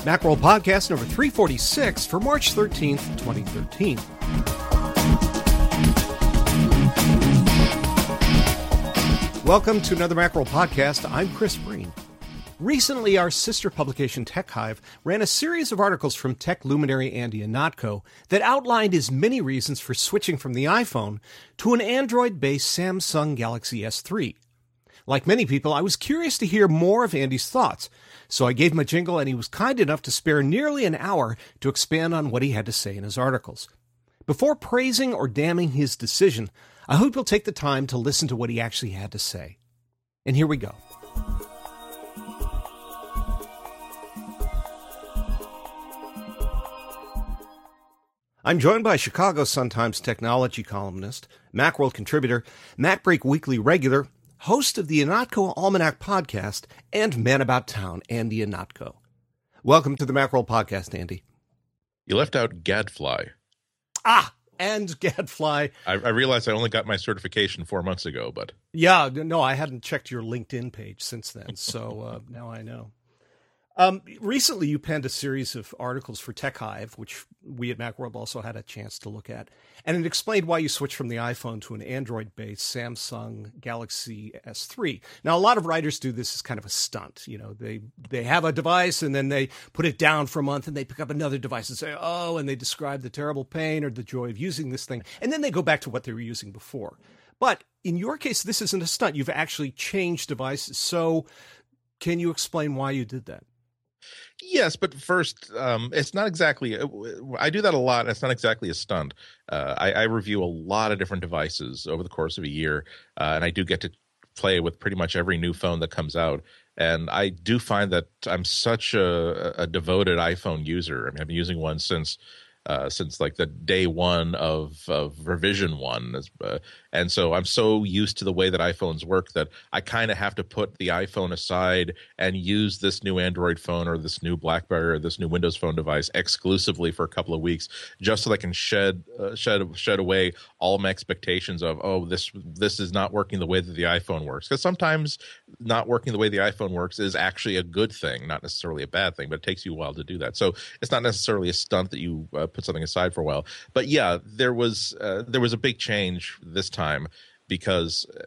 Macworld Podcast number 346 for March 13th, 2013. Welcome to another Macworld Podcast. I'm Chris Breen. Recently, our sister publication TechHive ran a series of articles from tech luminary Andy Ihnatko that outlined his many reasons for switching from the iPhone to an Android based Samsung Galaxy S3. Like many people, I was curious to hear more of Andy's thoughts, so I gave him a jingle and he was kind enough to spare nearly an hour to expand on what he had to say in his articles. Before praising or damning his decision, I hope you'll take the time to listen to what he actually had to say. And here we go. I'm joined by Chicago Sun-Times technology columnist, Macworld contributor, MacBreak Weekly regular, host of the Ihnatko Almanac podcast, and man about town, Andy Ihnatko. Welcome to the Macworld podcast, Andy. You left out Gadfly. Ah, and Gadfly. I, I realized I only got my certification four months ago, but yeah, no, I hadn't checked your LinkedIn page since then, so uh, now I know. Um, recently, you penned a series of articles for TechHive, which we at Macworld also had a chance to look at, and it explained why you switched from the iPhone to an Android-based Samsung Galaxy S3. Now, a lot of writers do this as kind of a stunt. You know, they they have a device and then they put it down for a month, and they pick up another device and say, "Oh," and they describe the terrible pain or the joy of using this thing, and then they go back to what they were using before. But in your case, this isn't a stunt. You've actually changed devices. So, can you explain why you did that? Yes, but first, um, it's not exactly. Uh, I do that a lot. It's not exactly a stunt. Uh, I, I, review a lot of different devices over the course of a year, uh, and I do get to play with pretty much every new phone that comes out. And I do find that I'm such a, a devoted iPhone user. I mean, I've been using one since uh, since like the day one of, of revision one. Uh, and so I'm so used to the way that iPhones work that I kind of have to put the iPhone aside and use this new Android phone or this new BlackBerry or this new Windows Phone device exclusively for a couple of weeks, just so that I can shed uh, shed shed away all my expectations of oh this this is not working the way that the iPhone works. Because sometimes not working the way the iPhone works is actually a good thing, not necessarily a bad thing, but it takes you a while to do that. So it's not necessarily a stunt that you uh, put something aside for a while. But yeah, there was uh, there was a big change this time because uh,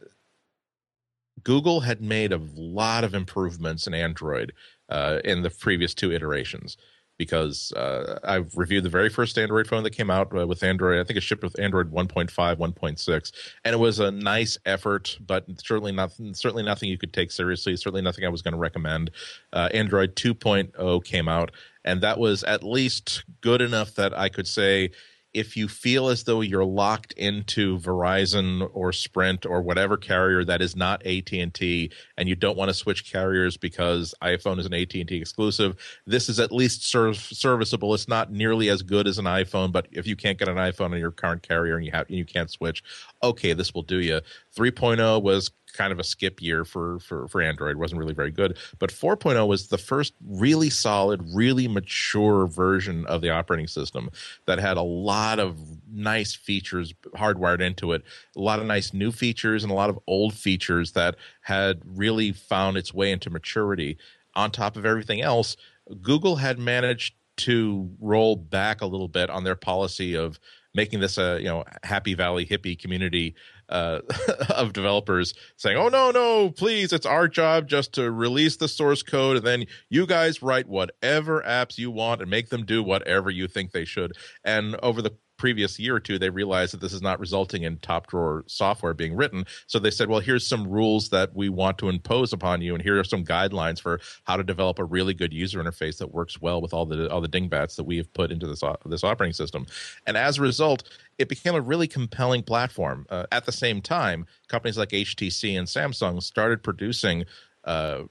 Google had made a lot of improvements in Android uh, in the previous two iterations. Because uh, I've reviewed the very first Android phone that came out uh, with Android. I think it shipped with Android 1.5, 1.6, and it was a nice effort, but certainly nothing. Certainly nothing you could take seriously. Certainly nothing I was going to recommend. Uh, Android 2.0 came out, and that was at least good enough that I could say if you feel as though you're locked into Verizon or Sprint or whatever carrier that is not AT&T and you don't want to switch carriers because iPhone is an AT&T exclusive, this is at least serv- serviceable. It's not nearly as good as an iPhone, but if you can't get an iPhone on your current carrier and you have and you can't switch, okay, this will do you. 3.0 was kind of a skip year for for for Android. It wasn't really very good. But 4.0 was the first really solid, really mature version of the operating system that had a lot of nice features hardwired into it, a lot of nice new features and a lot of old features that had really found its way into maturity. On top of everything else, Google had managed to roll back a little bit on their policy of making this a you know happy valley hippie community uh, of developers saying, "Oh no, no, please, it's our job just to release the source code, and then you guys write whatever apps you want and make them do whatever you think they should." And over the previous year or two, they realized that this is not resulting in top drawer software being written. So they said, well, here's some rules that we want to impose upon you, and here are some guidelines for how to develop a really good user interface that works well with all the all the dingbats that we have put into this this operating system. And as a result, it became a really compelling platform. Uh, at the same time, companies like HTC and Samsung started producing uh,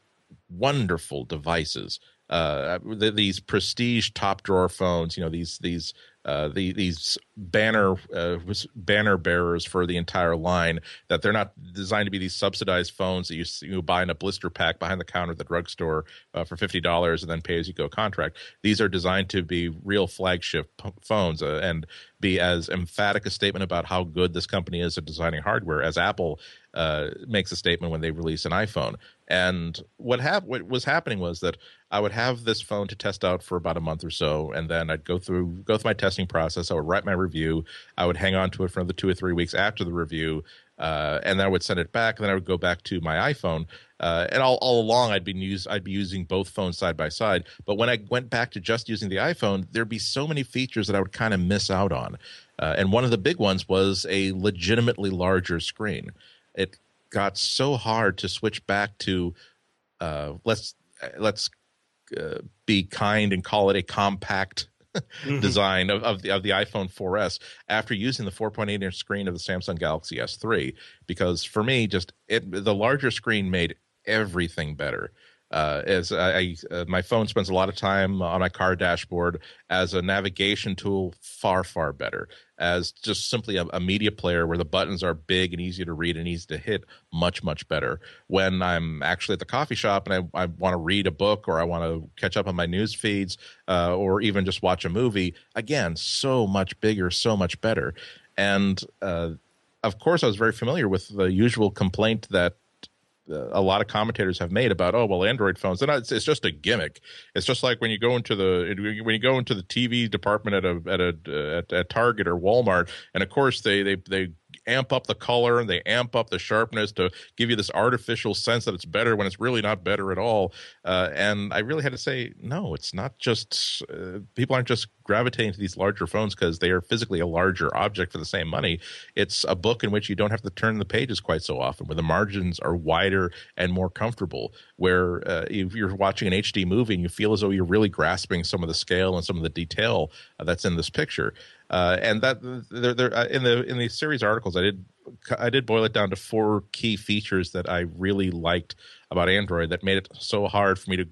wonderful devices. Uh, these prestige top drawer phones, you know, these these uh, the, these banner uh, banner bearers for the entire line that they're not designed to be these subsidized phones that you, you buy in a blister pack behind the counter at the drugstore uh, for fifty dollars and then pay as you go contract. These are designed to be real flagship p- phones, uh, and be as emphatic a statement about how good this company is at designing hardware as Apple uh, makes a statement when they release an iPhone. And what hap- what was happening was that I would have this phone to test out for about a month or so, and then I'd go through go through my testing process. I would write my review. I would hang on to it for another two or three weeks after the review, uh, and then I would send it back. And then I would go back to my iPhone, uh, and all, all along I'd be use I'd be using both phones side by side. But when I went back to just using the iPhone, there'd be so many features that I would kind of miss out on. Uh, and one of the big ones was a legitimately larger screen. It got so hard to switch back to uh, let's let's uh, be kind and call it a compact mm-hmm. design of, of the of the iPhone 4S after using the 4.8 inch screen of the Samsung Galaxy S3 because for me just it the larger screen made everything better. Uh, as I, uh, my phone spends a lot of time on my car dashboard as a navigation tool, far far better. As just simply a, a, media player where the buttons are big and easy to read and easy to hit, much much better. When I'm actually at the coffee shop and I, I want to read a book or I want to catch up on my news feeds uh, or even just watch a movie, again, so much bigger, so much better. And uh, of course, I was very familiar with the usual complaint that a lot of commentators have made about oh well android phones and it's, it's just a gimmick. It's just like when you go into the when you go into the tv department at a at a at, at target or walmart and of course they they they amp up the color and they amp up the sharpness to give you this artificial sense that it's better when it's really not better at all. Uh, and I really had to say, no, it's not just uh, people aren't just gravitating to these larger phones because they are physically a larger object for the same money. It's a book in which you don't have to turn the pages quite so often, where the margins are wider and more comfortable. Where uh, if you're watching an HD movie and you feel as though you're really grasping some of the scale and some of the detail uh, that's in this picture. Uh, and that uh, in the in the series articles, I did I did boil it down to four key features that I really liked about Android that made it so hard for me to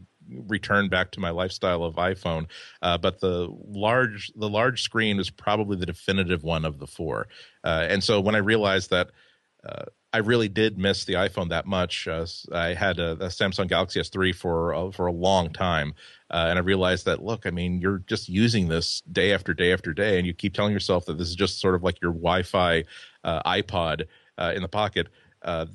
return back to my lifestyle of iPhone. Uh, but the large the large screen is probably the definitive one of the four. Uh, and so when I realized that. Uh, I really did miss the iPhone that much. Uh, I had a, a, Samsung Galaxy S3 for for a long time, uh, and I realized that look, I mean, you're just using this day after day after day, and you keep telling yourself that this is just sort of like your Wi-Fi uh, iPod uh, in the pocket. Uh,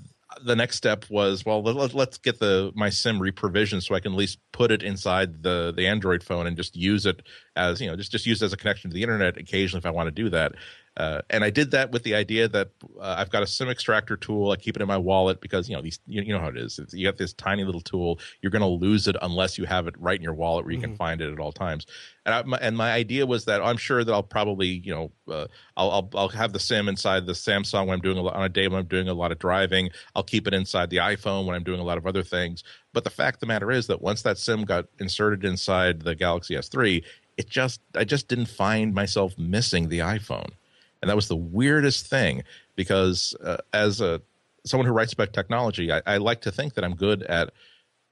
the next step was well let, us get the my sim reprovisioned so i can at least put it inside the the android phone and just use it as you know just just use it as a connection to the internet occasionally if i want to do that uh, and I did that with the idea that uh, I've got a SIM extractor tool. I keep it in my wallet because you know these you, you know how it is. It's, you have this tiny little tool. You're going to lose it unless you have it right in your wallet where you mm-hmm. can find it at all times. And I, my, and my idea was that I'm sure that I'll probably you know uh, I'll, I'll, I'll have the SIM inside the Samsung when I'm doing a lot on a day when I'm doing a lot of driving. I'll keep it inside the iPhone when I'm doing a lot of other things. But the fact of the matter is that once that SIM got inserted inside the Galaxy S3, it just I just didn't find myself missing the iPhone and that was the weirdest thing because uh, as a someone who writes about technology, I, I, like to think that I'm good at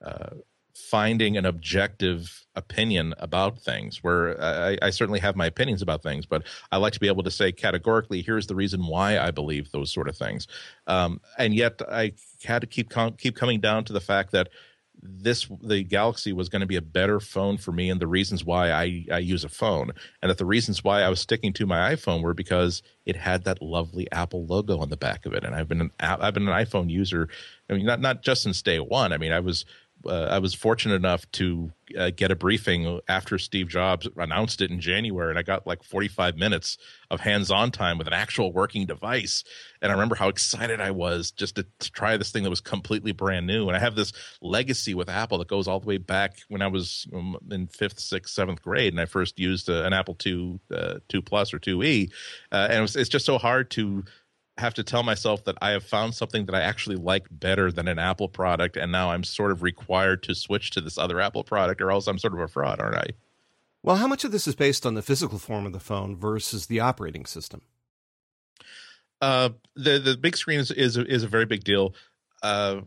uh, finding an objective opinion about things. Where I, I, certainly have my opinions about things, but I like to be able to say categorically, here's the reason why I believe those sort of things. Um, and yet, I had to keep com- keep coming down to the fact that this the Galaxy was going to be a better phone for me, and the reasons why I, I use a phone, and that the reasons why I was sticking to my iPhone were because it had that lovely Apple logo on the back of it, and I've been an I've been an iPhone user. I mean, not not just since day one. I mean, I was uh, I was fortunate enough to uh, get a briefing after Steve Jobs announced it in January, and I got like 45 minutes of hands-on time with an actual working device. And I remember how excited I was just to, to, try this thing that was completely brand new. And I have this legacy with Apple that goes all the way back when I was um, in fifth, sixth, seventh grade, and I first used uh, an Apple II, uh, two plus or two E, uh, and it was, it's just so hard to have to tell myself that I have found something that I actually like better than an Apple product, and now I'm sort of required to switch to this other Apple product, or else I'm sort of a fraud, aren't I? Well, how much of this is based on the physical form of the phone versus the operating system? Uh, the the big screen is is a, is a very big deal. Uh,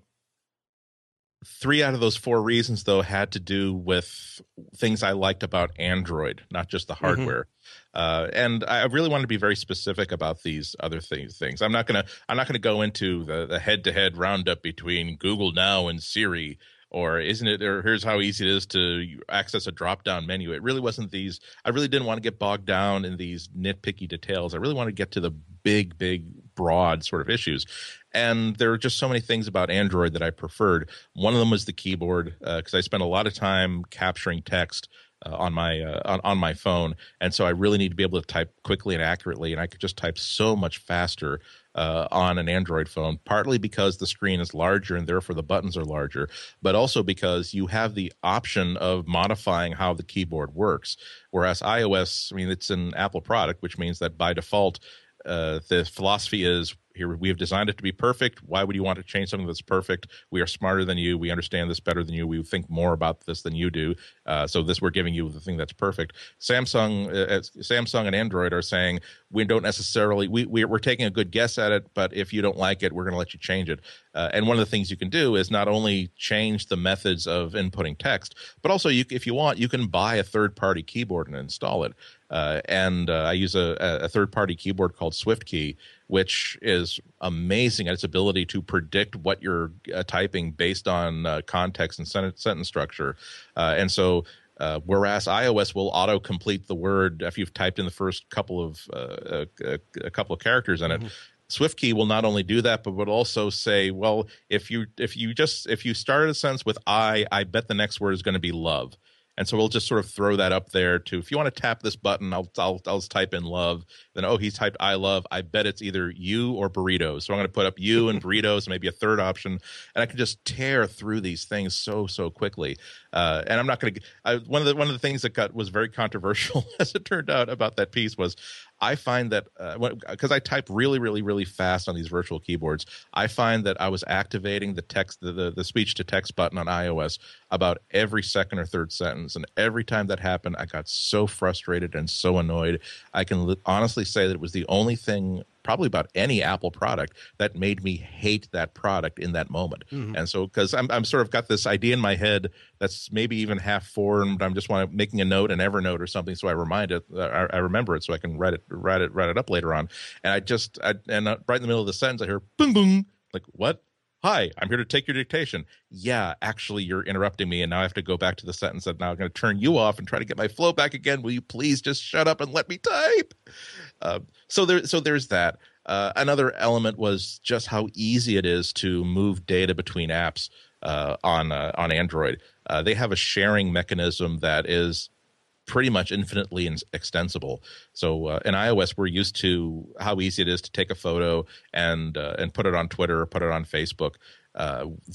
three out of those four reasons though had to do with things i liked about android not just the mm-hmm. hardware mm-hmm. uh, and i really want to be very specific about these other things things i'm not gonna i'm not gonna go into the the head-to-head roundup between google now and siri or isn't it or here's how easy it is to access a drop down menu it really wasn't these i really didn't want to get bogged down in these nitpicky details i really wanted to get to the big big broad sort of issues. And there were just so many things about android that i preferred. One of them was the keyboard because uh, i spent a lot of time capturing text uh, on my uh, on, on my phone. And so i really need to be able to type quickly and accurately and i could just type so much faster uh, on an android phone partly because the screen is larger and therefore the buttons are larger but also because you have the option of modifying how the keyboard works. Whereas ios i mean it's an apple product which means that by default uh, the philosophy is here. We have designed it to be perfect. Why would you want to change something that's perfect? We are smarter than you. We understand this better than you. We think more about this than you do. Uh, so this we're giving you the thing that's perfect. Samsung uh, samsung and android are saying we don't necessarily we, we are taking a good guess at it but if you don't like it we're going to let you change it. Uh, and one of the things you can do is not only change the methods of inputting text but also you, if you want you can buy a third party keyboard and install it. Uh, and uh, I use a, a third party keyboard called SwiftKey, which is amazing at its ability to predict what you're uh, typing based on uh, context and sentence, sentence structure. Uh, and so, uh, whereas iOS will auto complete the word if you've typed in the first couple of a, a, couple of characters in it. Mm-hmm. SwiftKey will not only do that, but would also say, well, if you if you just if you start a sentence with I, I bet the next word is going to be love and so we'll just sort of throw that up there to if you want to tap this button, I'll I'll, I'll just type in love. Then oh, he's typed I love. I bet it's either you or burritos. So I'm going to put up you and burritos, maybe a third option, and I can just tear through these things so so quickly. Uh, and I'm not going to. One of the one of the things that got was very controversial, as it turned out, about that piece was I find that because uh, I type really, really, really fast on these virtual keyboards, I find that I was activating the text, the, the, the speech to text button on iOS about every second or third sentence, and every time that happened, I got so frustrated and so annoyed. I can honestly say that it was the only thing probably about any Apple product that made me hate that product in that moment. Mm-hmm. And so, because I'm, I'm sort of got this idea in my head that's maybe even half formed. I'm just want making a note in Evernote or something, so I remind it, uh, I, I, remember it, so I can write it, write it, write it up later on. And I just, I, and uh, right in the middle of the sentence, I hear boom, boom, like what? Hi, I'm here to take your dictation. Yeah, actually, you're interrupting me, and now I have to go back to the sentence. And now I'm going to turn you off and try to get my flow back again. Will you please just shut up and let me type? Uh, so there, so there's that. Uh, another element was just how easy it is to move data between apps uh, on uh, on Android. Uh, they have a sharing mechanism that is pretty much infinitely extensible. So uh, in iOS, we're used to how easy it is to take a photo and uh, and put it on Twitter or put it on Facebook.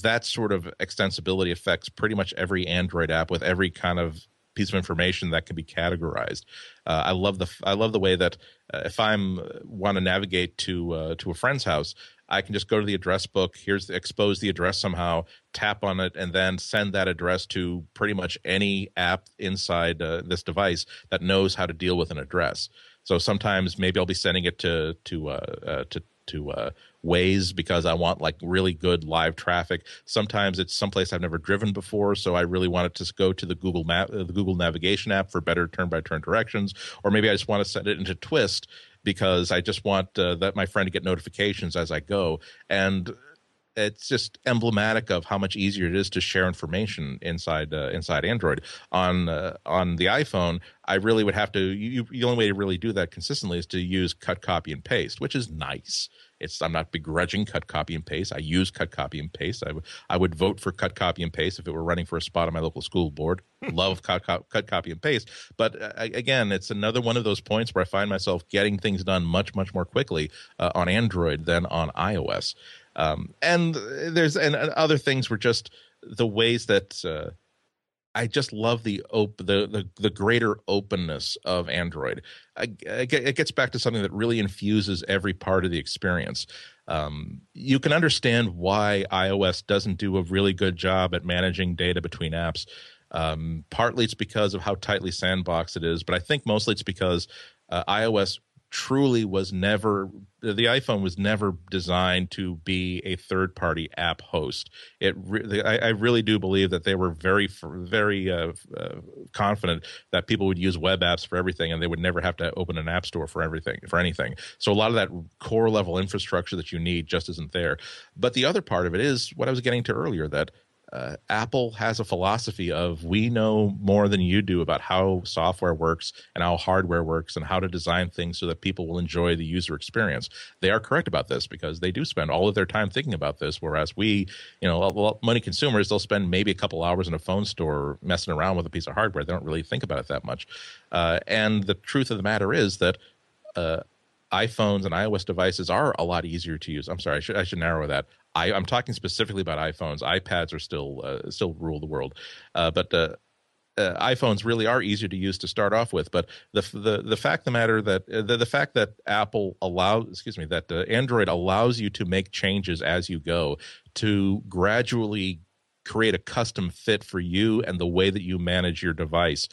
that sort of extensibility affects pretty much every Android app with every kind of piece of information that can be categorized. Uh, I love the I love the way that uh, if I'm uh, want to navigate to uh, to a friend's house, I can just go to the address book. Here's the, expose the address somehow, tap on it, and then send that address to pretty much any app inside uh, this device that knows how to deal with an address. So sometimes maybe I'll be sending it to to uh, to to uh, Waze because I want like really good live traffic. Sometimes it's someplace I've never driven before, so I really want it to go to the Google Map, uh, the Google Navigation app for better turn-by-turn directions, or maybe I just want to set it into Twist because I just want uh, that my friend to get notifications as I go and it's just emblematic of how much easier it is to share information inside uh, inside Android. On uh, on the iPhone, I really would have to. You, the only way to really do that consistently is to use cut, copy, and paste, which is nice. It's I'm not begrudging cut, copy, and paste. I use cut, copy, and paste. I, w- I would vote for cut, copy, and paste if it were running for a spot on my local school board. Love cut, cut, cut, copy, and paste. But uh, again, it's another one of those points where I find myself getting things done much, much more quickly uh, on Android than on iOS. Um, and there's and, other things were just the ways that uh, I just love the op- the, the the greater openness of Android. I, I, it gets back to something that really infuses every part of the experience. Um, you can understand why iOS doesn't do a really good job at managing data between apps. Um, partly it's because of how tightly sandboxed it is, but I think mostly it's because uh, iOS truly was never the iPhone was never designed to be a third party app host. It re- I, I, really do believe that they were very very uh, uh, confident that people would use web apps for everything and they would never have to open an app store for everything for anything. So a lot of that core level infrastructure that you need just isn't there. But the other part of it is what I was getting to earlier that uh, Apple has a philosophy of we know more than you do about how software works and how hardware works and how to design things so that people will enjoy the user experience. They are correct about this because they do spend all of their time thinking about this, whereas we, you know, money consumers, they'll spend maybe a couple hours in a phone store messing around with a piece of hardware. They don't really think about it that much. Uh, and the truth of the matter is that uh, iPhones and iOS devices are a lot easier to use. I'm sorry, I should, I should narrow that. I, am talking specifically about iPhones. iPads are still uh, still rule the world, uh, but uh, uh, iPhones really are easier to use to start off with. But the the the fact the matter that uh, the, the fact that Apple allows excuse me that uh, Android allows you to make changes as you go to gradually create a custom fit for you and the way that you manage your device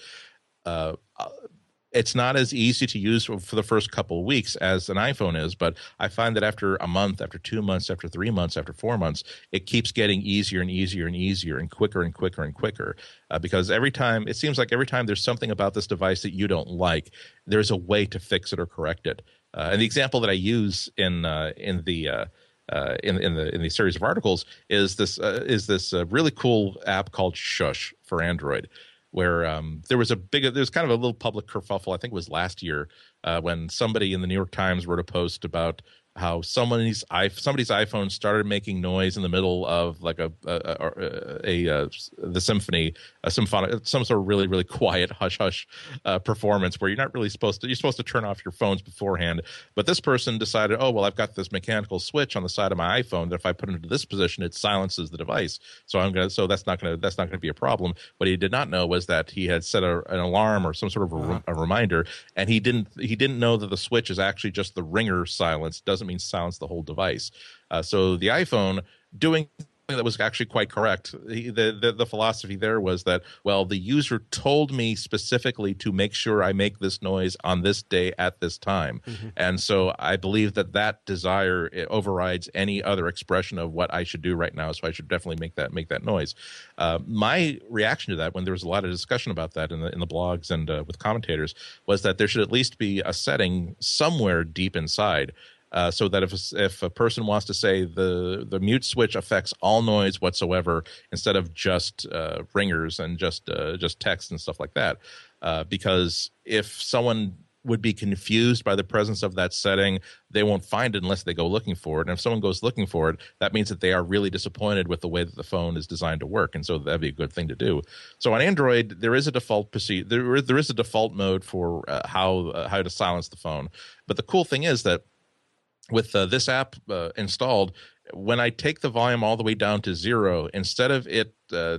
it's not as easy to use for the first couple of weeks as an iPhone is, but I find that after a month, after two months, after three months, after four months, it keeps getting easier and easier and easier and quicker and quicker and quicker. Uh, because every time, it seems like every time there's something about this device that you don't like, there's a way to fix it or correct it. Uh, and the example that I use in uh, in the uh, uh, in in the in the series of articles is this uh, is this really cool app called Shush for Android where um, there was a big there was kind of a little public kerfuffle. I think it was last year uh, when somebody in the New York Times wrote a post about how somebody's somebody's iPhone started making noise in the middle of like a a, a, a, a the symphony, a symphonic, some sort of really really quiet hush hush uh, performance where you're not really supposed to you're supposed to turn off your phones beforehand. But this person decided, oh well, I've got this mechanical switch on the side of my iPhone that if I put it into this position, it silences the device. So I'm gonna so that's not gonna that's not gonna be a problem. What he did not know was that he had set a, an alarm or some sort of a, uh-huh. a reminder, and he didn't he didn't know that the switch is actually just the ringer silence. Doesn't mean silence the whole device. Uh, so the iPhone doing that was actually quite correct. The, the, the philosophy there was that well, the user told me specifically to make sure I make this noise on this day at this time, mm-hmm. and so I believe that that desire overrides any other expression of what I should do right now. So I should definitely make that make that noise. Uh, my reaction to that, when there was a lot of discussion about that in the in the blogs and uh, with commentators, was that there should at least be a setting somewhere deep inside uh, so that if a, if a person wants to say the the mute switch affects all noise whatsoever instead of just uh, ringers and just uh, just text and stuff like that, uh, because if someone would be confused by the presence of that setting, they won't find it unless they go looking for it. And if someone goes looking for it, that means that they are really disappointed with the way that the phone is designed to work. And so that'd be a good thing to do. So on Android, there is a default there, there is a default mode for uh, how uh, how to silence the phone. But the cool thing is that with uh, this app uh, installed, when I take the volume all the way down to zero, instead of it uh,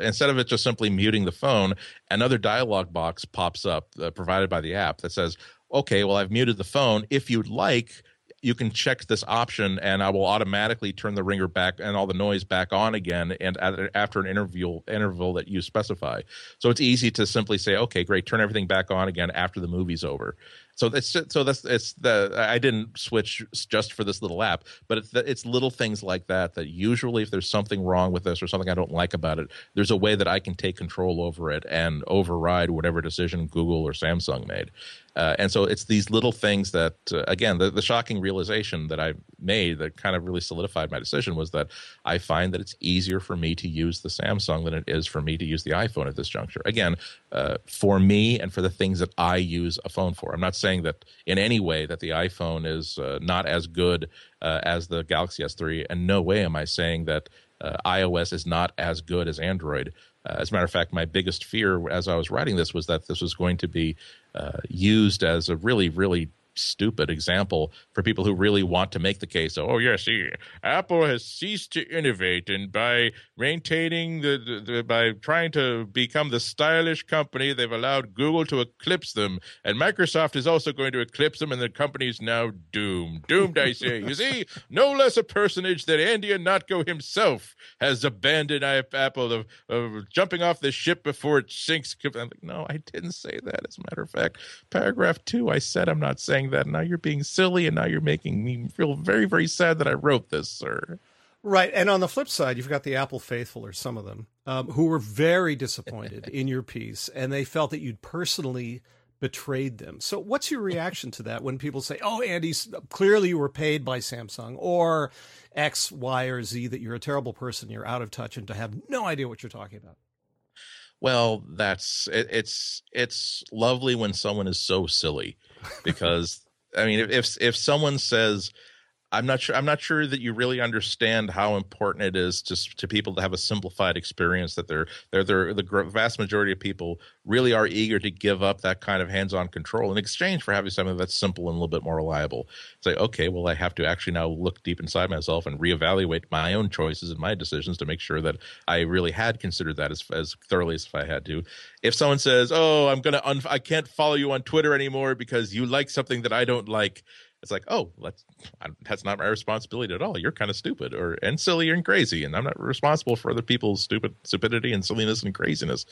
instead of it just simply muting the phone, another dialog box pops up uh, provided by the app that says, "Okay, well I've muted the phone. If you'd like." You can check this option, and I will automatically turn the ringer back and all the noise back on again, and after an interval interval that you specify. So it's easy to simply say, "Okay, great, turn everything back on again after the movie's over." So that's so that's it's the I didn't switch just for this little app, but it's it's little things like that that usually if there's something wrong with this or something I don't like about it, there's a way that I can take control over it and override whatever decision Google or Samsung made. Uh, and so it's these little things that, uh, again, the, the shocking realization that I made that kind of really solidified my decision was that I find that it's easier for me to use the Samsung than it is for me to use the iPhone at this juncture. Again, uh, for me and for the things that I use a phone for. I'm not saying that in any way that the iPhone is uh, not as good uh, as the Galaxy S3, and no way am I saying that uh, iOS is not as good as Android. Uh, as a matter of fact, my biggest fear as I was writing this was that this was going to be uh, used as a really, really stupid example for people who really want to make the case. Oh, yes, see, Apple has ceased to innovate, and by maintaining the, the, the, by trying to become the stylish company, they've allowed Google to eclipse them, and Microsoft is also going to eclipse them, and the company is now doomed. Doomed, I say. You see, no less a personage than Andy Ihnatko himself has abandoned Apple of, of uh, jumping off the ship before it sinks. I'm like, no, I didn't say that. As a matter of fact, paragraph two, I said I'm not saying saying that. Now you're being silly, and now you're making me feel very, very sad that I wrote this, sir. Right. And on the flip side, you've got the Apple faithful, or some of them, um, who were very disappointed in your piece, and they felt that you'd personally betrayed them. So, what's your reaction to that when people say, "Oh, Andy, clearly you were paid by Samsung," or X, Y, or Z that you're a terrible person, you're out of touch, and to have no idea what you're talking about? Well, that's it, it's it's lovely when someone is so silly, because I mean, if if someone says I'm not sure. I'm not sure that you really understand how important it is to to people to have a simplified experience. That they're they're, they're the vast majority of people really are eager to give up that kind of hands-on control in exchange for having something that's simple and a little bit more reliable. Say, okay, well, I have to actually now look deep inside myself and reevaluate my own choices and my decisions to make sure that I really had considered that as as thoroughly as if I had to. If someone says, "Oh, I'm gonna, un- I can't follow you on Twitter anymore because you like something that I don't like," it's like, oh, that's that's not my responsibility at all. You're kind of stupid or and silly and crazy, and I'm not responsible for other people's stupid stupidity and silliness and craziness.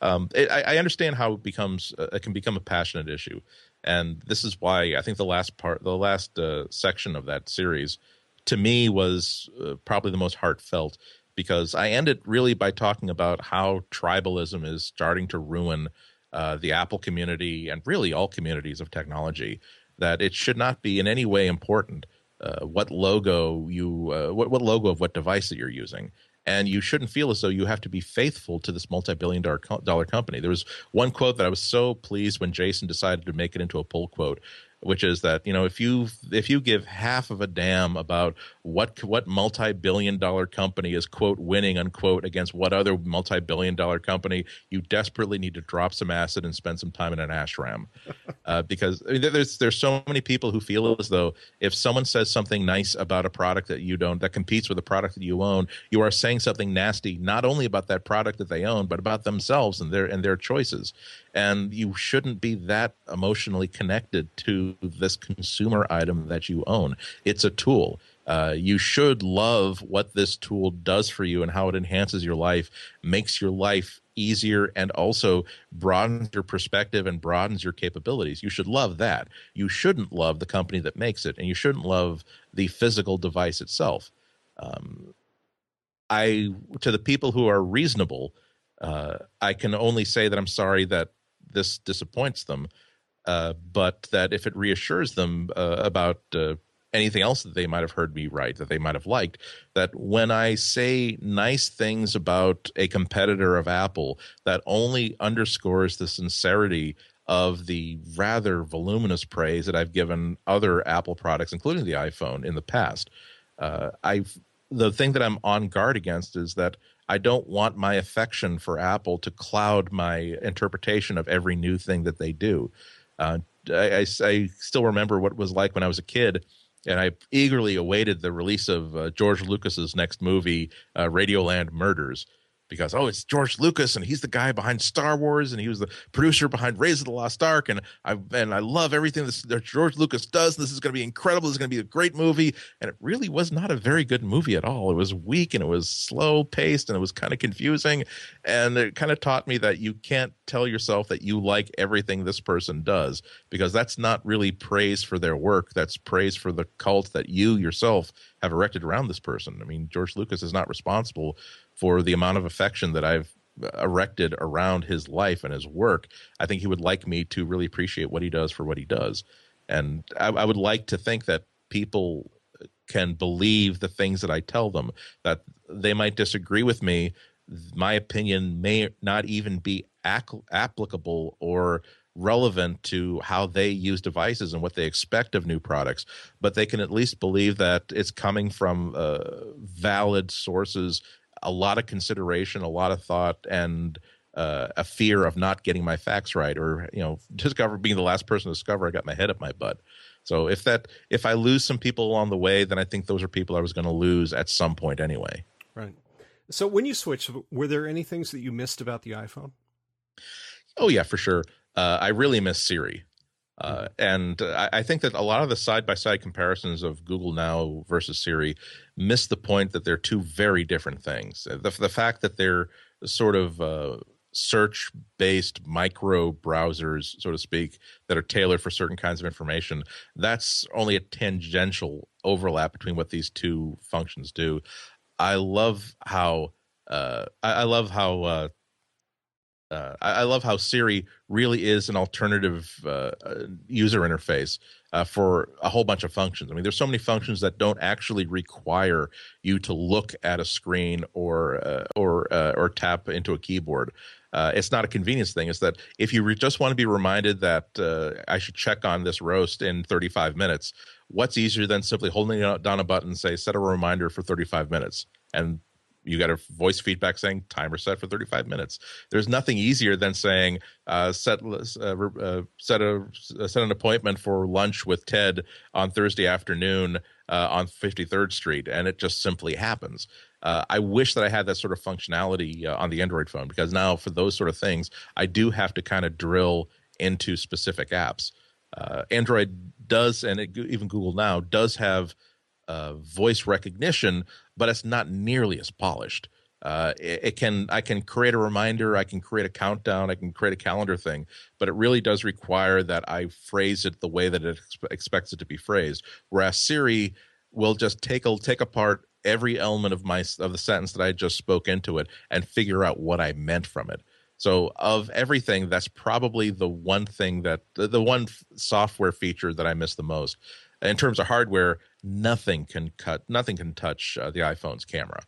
Um, it, I, I, understand how it becomes uh, it can become a passionate issue, and this is why I think the last part, the last uh, section of that series, to me was uh, probably the most heartfelt because I ended really by talking about how tribalism is starting to ruin uh, the Apple community and really all communities of technology that it should not be in any way important uh, what logo you uh, what, what logo of what device that you're using. And you shouldn't feel as though you have to be faithful to this multi-billion dollar, dollar company. There was one quote that i was so pleased when jason decided to make it into a pull quote which is that you know if you if you give half of a damn about what what multi-billion dollar company is quote winning unquote against what other multi-billion dollar company you desperately need to drop some acid and spend some time in an ashram uh, because I mean, there's there's so many people who feel as though if someone says something nice about a product that you don't that competes with a product that you own you are saying something nasty not only about that product that they own but about themselves and their and their choices and you shouldn't be that emotionally connected to this consumer item that you own. It's a tool. Uh, you should love what this tool does for you and how it enhances your life, makes your life easier, and also broadens your perspective and broadens your capabilities. You should love that. You shouldn't love the company that makes it, and you shouldn't love the physical device itself. Um, I to the people who are reasonable, uh, I can only say that I'm sorry that this disappoints them, uh, but that if it reassures them uh, about uh, anything else that they might have heard me write that they might have liked, that when I say nice things about a competitor of Apple, that only underscores the sincerity of the rather voluminous praise that I've given other Apple products, including the iPhone, in the past. Uh, I've the thing that I'm on guard against is that I don't want my affection for Apple to cloud my interpretation of every new thing that they do. Uh, I, I, I, still remember what it was like when I was a kid, and I eagerly awaited the release of uh, George Lucas's next movie, uh, Radioland Murders because oh it's George Lucas and he's the guy behind Star Wars and he was the producer behind Raiders of the Lost Ark and I and I love everything that George Lucas does. This is going to be incredible. This is going to be a great movie, and it really was not a very good movie at all. It was weak and it was slow paced and it was kind of confusing, and it kind of taught me that you can't tell yourself that you like everything this person does because that's not really praise for their work. That's praise for the cult that you yourself have erected around this person. I mean, George Lucas is not responsible for the amount of affection that I've erected around his life and his work. I think he would like me to really appreciate what he does for what he does. And I, I would like to think that people can believe the things that I tell them, that they might disagree with me. My opinion may not even be ac- applicable or relevant to how they use devices and what they expect of new products, but they can at least believe that it's coming from uh, valid sources a lot of consideration, a lot of thought, and uh, a fear of not getting my facts right, or you know, discover being the last person to discover I got my head up my butt. So if that if I lose some people along the way, then I think those are people I was going to lose at some point anyway. Right. So when you switched, were there any things that you missed about the iPhone? Oh yeah, for sure. Uh, I really miss Siri. Uh, and I, I, think that a lot of the side by side comparisons of Google Now versus Siri miss the point that they're two very different things. The, the fact that they're sort of uh, search based micro browsers, so to speak, that are tailored for certain kinds of information, that's only a tangential overlap between what these two functions do. I love how. Uh, I, I, love how uh, I, I, love how Siri really is an alternative uh, uh, user interface uh, for a whole bunch of functions. I mean, there's so many functions that don't actually require you to look at a screen or uh, or uh, or tap into a keyboard. it's not a convenience thing. It's that if you re- just want to be reminded that I should check on this roast in 35 minutes, what's easier than simply holding down a button and say set a reminder for 35 minutes and you got a voice feedback saying timer set for 35 minutes. There's nothing easier than saying uh, set uh, uh, set a set an appointment for lunch with Ted on Thursday afternoon uh, on 53rd Street, and it just simply happens. Uh, I wish that I had that sort of functionality uh, on the Android phone because now for those sort of things, I do have to kind of drill into specific apps. Android does, and it, even Google now does have uh, voice recognition, but it's not nearly as polished. Uh, it, it, can I can create a reminder, I can create a countdown, I can create a calendar thing, but it really does require that I phrase it the way that it ex- expects it to be phrased. Whereas Siri will just take a take apart every element of my of the sentence that I just spoke into it and figure out what I meant from it. So of everything, that's probably the one thing that the, the one software feature that I miss the most in terms of hardware, nothing can cut, nothing can touch uh, the iPhone's camera,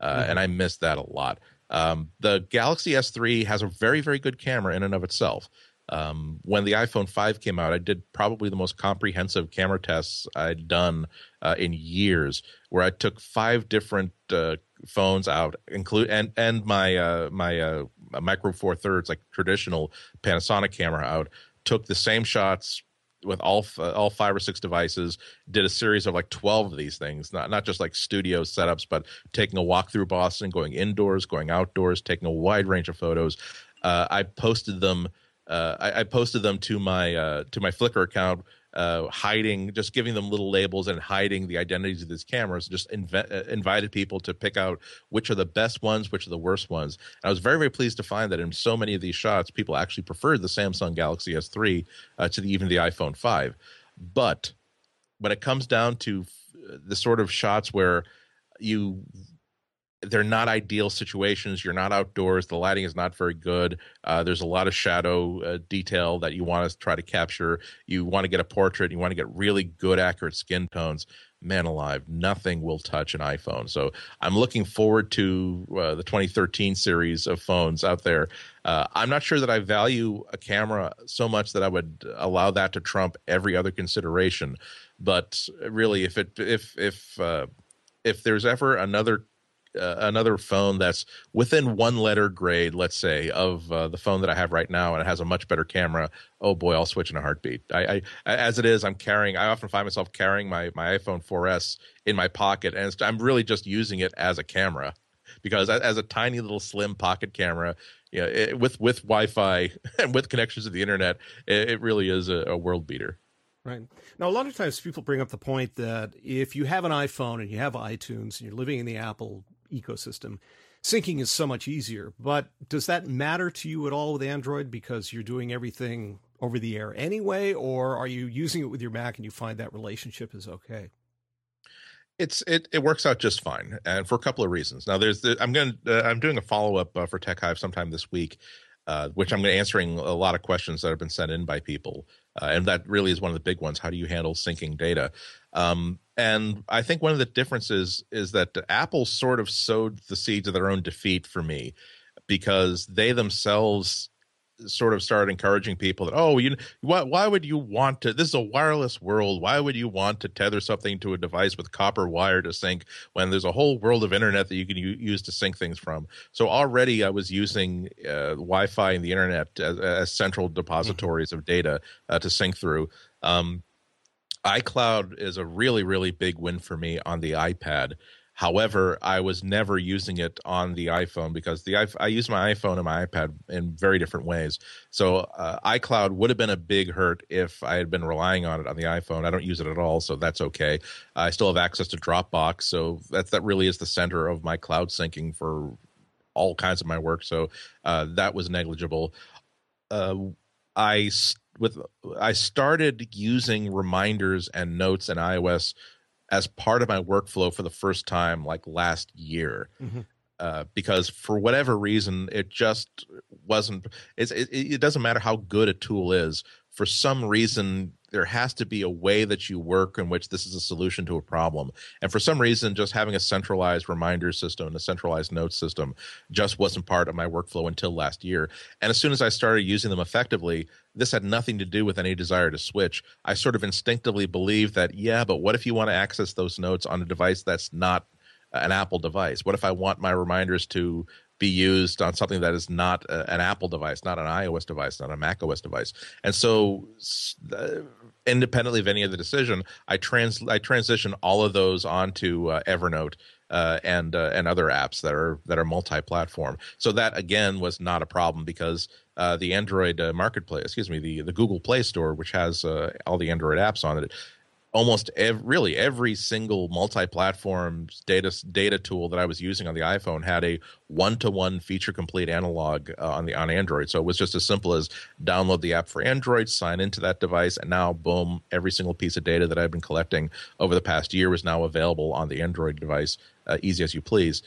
uh, mm-hmm. and I miss that a lot. Um, the Galaxy S3 has a very, very good camera in and of itself. Um, when the iPhone 5 came out, I did probably the most comprehensive camera tests I'd done uh, in years, where I took five different uh, phones out, include and and my uh, my uh, micro four thirds, like traditional Panasonic camera out, took the same shots with all uh, all five or six devices did a series of like 12 of these things not not just like studio setups but taking a walk through boston going indoors going outdoors taking a wide range of photos. Uh, i posted them uh, I, I, posted them to my uh, to my flickr account uh, hiding, just giving them little labels and hiding the identities of these cameras. Just uh, invited people to pick out which are the best ones, which are the worst ones. And I was very, very pleased to find that in so many of these shots, people actually preferred the Samsung Galaxy S3 uh, to the, even the iPhone 5. But when it comes down to the sort of shots where you they're not ideal situations. You're not outdoors. The lighting is not very good. Uh, there's a lot of shadow uh, detail that you want to try to capture. You want to get a portrait. You want to get really good, accurate skin tones. Man alive, nothing will touch an iPhone. So I'm looking forward to uh, the 2013 series of phones out there. Uh, I'm not sure that I value a camera so much that I would allow that to trump every other consideration. But really, if it if if uh, if there's ever another uh, another phone that's within one letter grade, let's say, of uh, the phone that I have right now, and it has a much better camera. Oh boy, I'll switch in a heartbeat. I, I as it is, I'm carrying. I often find myself carrying my my iPhone 4S in my pocket, and I'm really just using it as a camera because as a tiny little slim pocket camera, you know, it, with with Wi-Fi and with connections to the internet, it, it really is a, a world beater. Right. Now, a lot of times people bring up the point that if you have an iPhone and you have iTunes and you're living in the Apple ecosystem, syncing is so much easier. But does that matter to you at all with Android because you're doing everything over the air anyway, or are you using it with your Mac and you find that relationship is okay? It's it it works out just fine, and for a couple of reasons. Now, there's the, I'm going uh, I'm doing a follow up uh, for TechHive sometime this week, uh, which I'm going to answering a lot of questions that have been sent in by people, uh, and that really is one of the big ones. How do you handle syncing data? Um, and I think one of the differences is that Apple sort of sowed the seeds of their own defeat for me because they themselves sort of started encouraging people that oh you why, why would you want to this is a wireless world. Why would you want to tether something to a device with copper wire to sync when there's a whole world of internet that you can u- use to sync things from? So already i was using uh, wi-fi and the internet as, as central depositories mm-hmm. of data uh, to sync through. Um, iCloud is a really, really big win for me on the iPad. However, I was never using it on the iPhone because the I use my iPhone and my iPad in very different ways. So uh, iCloud would have been a big hurt if I had been relying on it on the iPhone. I don't use it at all, so that's okay. I still have access to Dropbox, so that that really is the center of my cloud syncing for all kinds of my work. So uh, that was negligible. Uh, I with I started using reminders and notes in iOS as part of my workflow for the first time like last year. Mm-hmm. uh, because for whatever reason it just wasn't. It, it doesn't matter how good a tool is. For some reason, there has to be a way that you work in which this is a solution to a problem. And for some reason, just having a centralized reminder system and a centralized note system just wasn't part of my workflow until last year. And as soon as I started using them effectively, this had nothing to do with any desire to switch. I sort of instinctively believed that, yeah, but what if you want to access those notes on a device that's not an Apple device? What if I want my reminders to be used on something that is not a, an Apple device, not an iOS device, not a Mac OS device. And so, uh, independently of any of the decision, I trans I transition all of those onto uh, Evernote. Uh, and uh, and other apps that are that are multi-platform. So that again was not a problem because uh, the Android uh, marketplace, excuse me, the the Google Play Store, which has uh, all the Android apps on it, almost every, really every single multi-platform data data tool that I was using on the iPhone had a one-to-one feature complete analog uh, on the on Android. So it was just as simple as download the app for Android, sign into that device, and now boom, every single piece of data that I've been collecting over the past year is now available on the Android device, uh, easy as you please.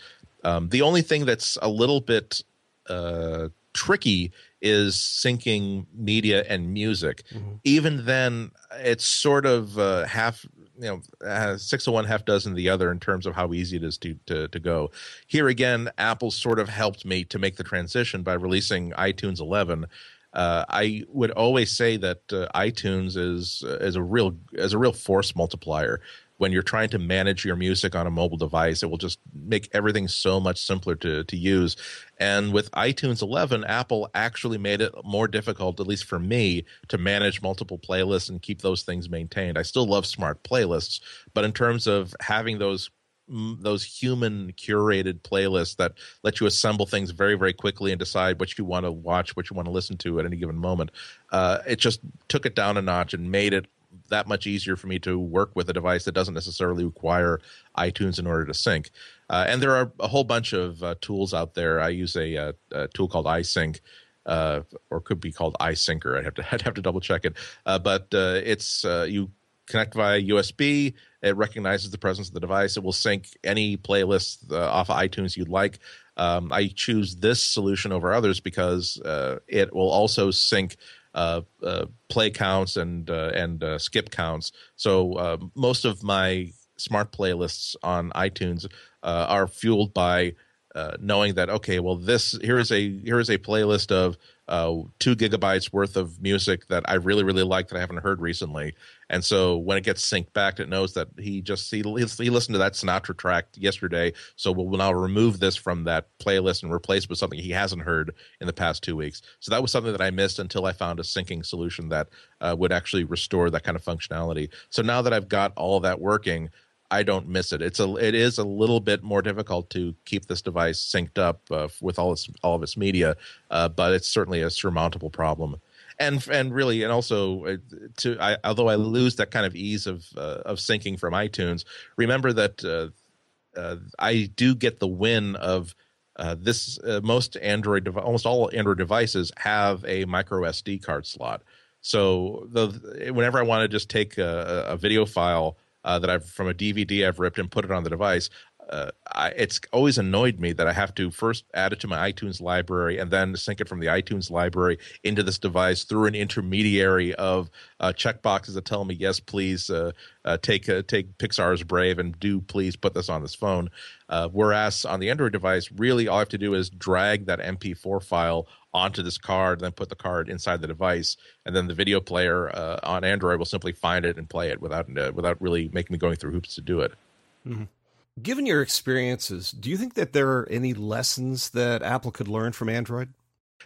Um, the only thing that's a little bit uh, tricky is syncing media and music. Mm-hmm. Even then, it's sort of uh, half you know uh, six of one half dozen the other in terms of how easy it is to, to to go here again apple sort of helped me to make the transition by releasing itunes 11 uh, I would always say that uh, iTunes is uh, is a real is a real force multiplier when you're trying to manage your music on a mobile device, it will just make everything so much simpler to, to use. And with iTunes 11, Apple actually made it more difficult, at least for me, to manage multiple playlists and keep those things maintained. I still love smart playlists, but in terms of having those those human curated playlists that let you assemble things very very quickly and decide what you want to watch what you want to listen to at any given moment uh, it just took it down a notch and made it that much easier for me to work with a device that doesn't necessarily require iTunes in order to sync. Uh, and there are a whole bunch of uh, tools out there. I use a, a, uh, a tool called iSync, uh, or could be called iSyncr. I'd have to I'd have to double check it. Uh, but uh, it's you connect via USB. It recognizes the presence of the device. It will sync any playlist off of iTunes you'd like. Um, I choose this solution over others because it will also sync uh, uh, play counts and uh, and uh, skip counts. So uh, most of my smart playlists on iTunes uh, are fueled by knowing that okay, well this here is a here is a playlist of uh, two gigabytes worth of music that I really really like that I haven't heard recently, and so when it gets synced back, it knows that he just he, he listened to that Sinatra track yesterday, so we'll now remove this from that playlist and replace it with something he hasn't heard in the past two weeks. So that was something that I missed until I found a syncing solution that uh, would actually restore that kind of functionality. So now that I've got all that working, I don't miss it. It's a it is a little bit more difficult to keep this device synced up uh, with all its all of its media, uh, but it's certainly a surmountable problem. And and really, and also uh, to I, although I lose that kind of ease of uh, of syncing from iTunes, remember that uh, uh, I do get the win of this. most Android, dev- almost all Android devices have a micro SD card slot. So the whenever I want to just take a, a video file uh, that I've from a DVD I've ripped and put it on the device. Uh, I, it's always annoyed me that I have to first add it to my iTunes library and then sync it from the iTunes library into this device through an intermediary of uh, checkboxes that tell me yes, please uh, uh take uh, take Pixar's Brave and do please put this on this phone. Whereas on the Android device, really all I have to do is drag that MP4 file onto this card, then put the card inside the device, and then the video player uh, on Android will simply find it and play it without uh, without really making me going through hoops to do it. Mm-hmm. Given your experiences, do you think that there are any lessons that Apple could learn from Android?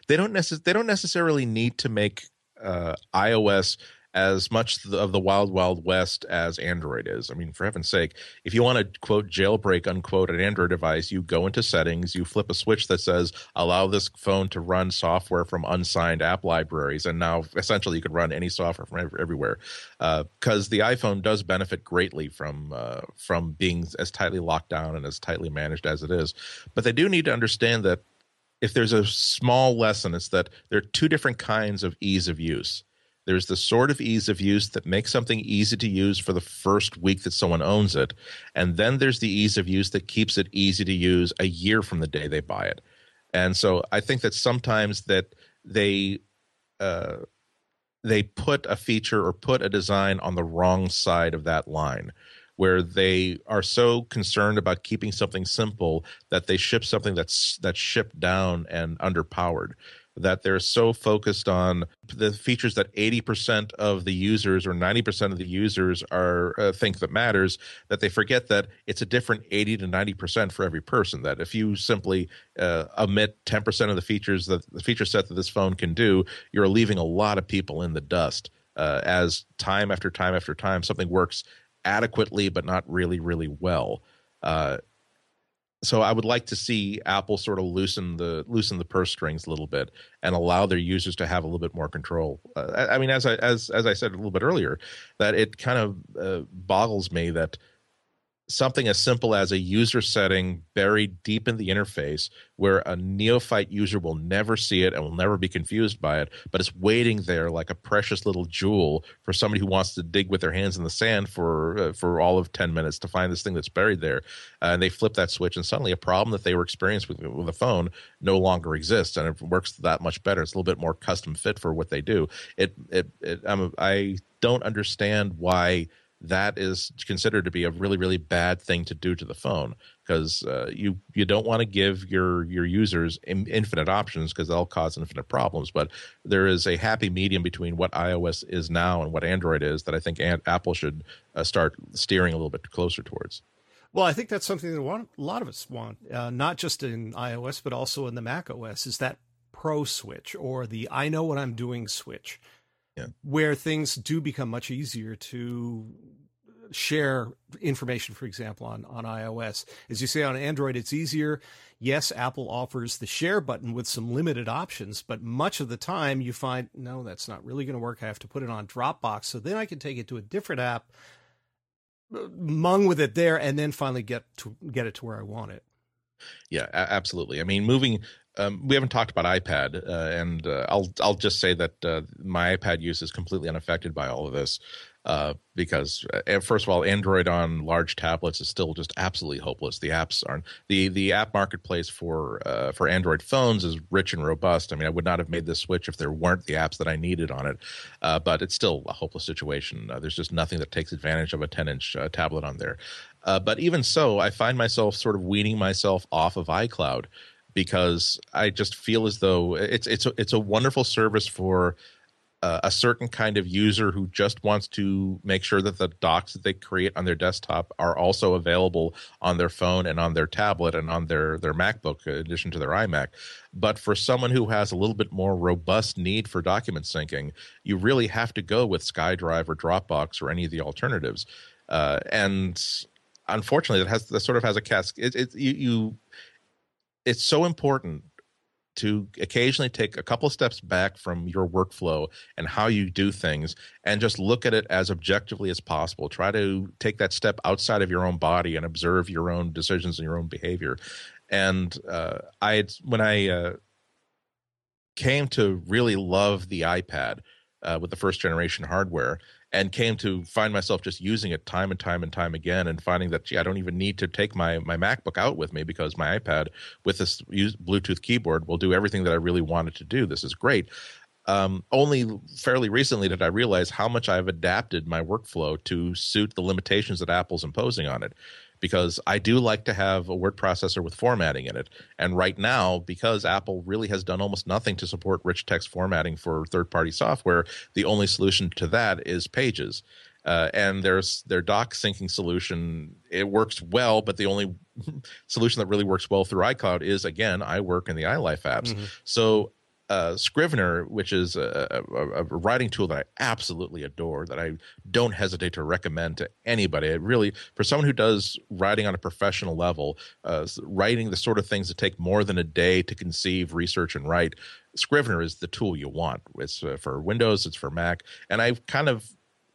They don't necess- They don't necessarily need to make uh, iOS as much of the wild wild west as android is. I mean for heaven's sake if you want to quote jailbreak unquote an android device you go into settings you flip a switch that says allow this phone to run software from unsigned app libraries and now essentially you could run any software from everywhere. Because uh, the iphone does benefit greatly from uh, from being as tightly locked down and as tightly managed as it is. But they do need to understand that if there's a small lesson it's that there are two different kinds of ease of use There's the sort of ease of use that makes something easy to use for the first week that someone owns it. And then there's the ease of use that keeps it easy to use a year from the day they buy it. And so I think that sometimes that they uh, they put a feature or put a design on the wrong side of that line where they are so concerned about keeping something simple that they ship something that's that's shipped down and underpowered that they're so focused on the features that 80% of the users or 90% of the users are uh, think that matters that they forget that it's a different 80 to 90% for every person that if you simply uh, omit 10% of the features that the feature set that this phone can do you're leaving a lot of people in the dust uh, as time after time after time something works adequately but not really really well. Uh, so I would like to see Apple sort of loosen the loosen the purse strings a little bit and allow their users to have a little bit more control. Uh, I mean, as I as as I said a little bit earlier, that it kind of uh, boggles me that something as simple as a user setting buried deep in the interface where a neophyte user will never see it and will never be confused by it, but it's waiting there like a precious little jewel for somebody who wants to dig with their hands in the sand for uh, for all of 10 minutes to find this thing that's buried there. Uh, and they flip that switch and suddenly a problem that they were experiencing with, with a phone no longer exists and it works that much better. It's a little bit more custom fit for what they do. It it, it I'm, I don't understand why that is considered to be a really really bad thing to do to the phone because uh, you you don't want to give your your users in, infinite options because they'll cause infinite problems but there is a happy medium between what iOS is now and what Android is that I think Apple should uh, start steering a little bit closer towards. Well, I think that's something that a lot of us want, uh, not just in iOS but also in the Mac OS, is that pro switch or the I know what I'm doing switch yeah. where things do become much easier to share information, for example, on, on iOS. As you say, on Android, it's easier. Yes, Apple offers the share button with some limited options, but much of the time you find, no, that's not really going to work. I have to put it on Dropbox. So then I can take it to a different app, mung with it there, and then finally get to get it to where I want it. Yeah, absolutely. I mean, moving um, we haven't talked about iPad, uh, and uh, I'll I'll just say that uh, my iPad use is completely unaffected by all of this, uh, because uh, first of all, Android on large tablets is still just absolutely hopeless. The apps aren't the the app marketplace for uh, for Android phones is rich and robust. I mean, I would not have made this switch if there weren't the apps that I needed on it, but it's still a hopeless situation. there's just nothing that takes advantage of a 10 inch tablet on there. but even so, I find myself sort of weaning myself off of iCloud because I just feel as though it's it's a, it's a wonderful service for uh, a certain kind of user who just wants to make sure that the docs that they create on their desktop are also available on their phone and on their tablet and on their their MacBook in addition to their iMac. But for someone who has a little bit more robust need for document syncing, you really have to go with SkyDrive or Dropbox or any of the alternatives. Uh, and unfortunately, it has that sort of has a cask. It, it you, you it's so important to occasionally take a couple steps back from your workflow and how you do things and just look at it as objectively as possible. Try to take that step outside of your own body and observe your own decisions and your own behavior. And uh, i when i uh, came to really love the ipad uh, with the first generation hardware and came to find myself just using it time and time and time again and finding that gee, I don't even need to take my my MacBook out with me because my iPad with this Bluetooth keyboard will do everything that I really wanted to do. This is great. Um, only fairly recently did I realize how much I've adapted my workflow to suit the limitations that Apple's imposing on it because I do like to have a word processor with formatting in it. And right now, because Apple really has done almost nothing to support rich text formatting for third party software, the only solution to that is Pages. Uh, and there's their doc syncing solution. It works well, but the only solution that really works well through iCloud is again iWork and the iLife apps. Mm-hmm. So uh, Scrivener, which is a, a, a, writing tool that I absolutely adore, that I don't hesitate to recommend to anybody. It really, for someone who does writing on a professional level, uh, writing the sort of things that take more than a day to conceive, research, and write, Scrivener is the tool you want. It's uh, for Windows, it's for Mac, and I've kind of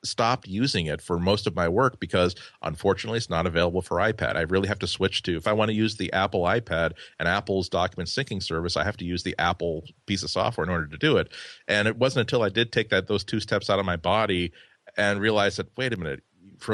stopped using it for most of my work because unfortunately it's not available for iPad. I really have to switch to if I want to use the Apple iPad and Apple's document syncing service, I have to use the Apple piece of software in order to do it. And it wasn't until I did take that those two steps out of my body and realized that wait a minute,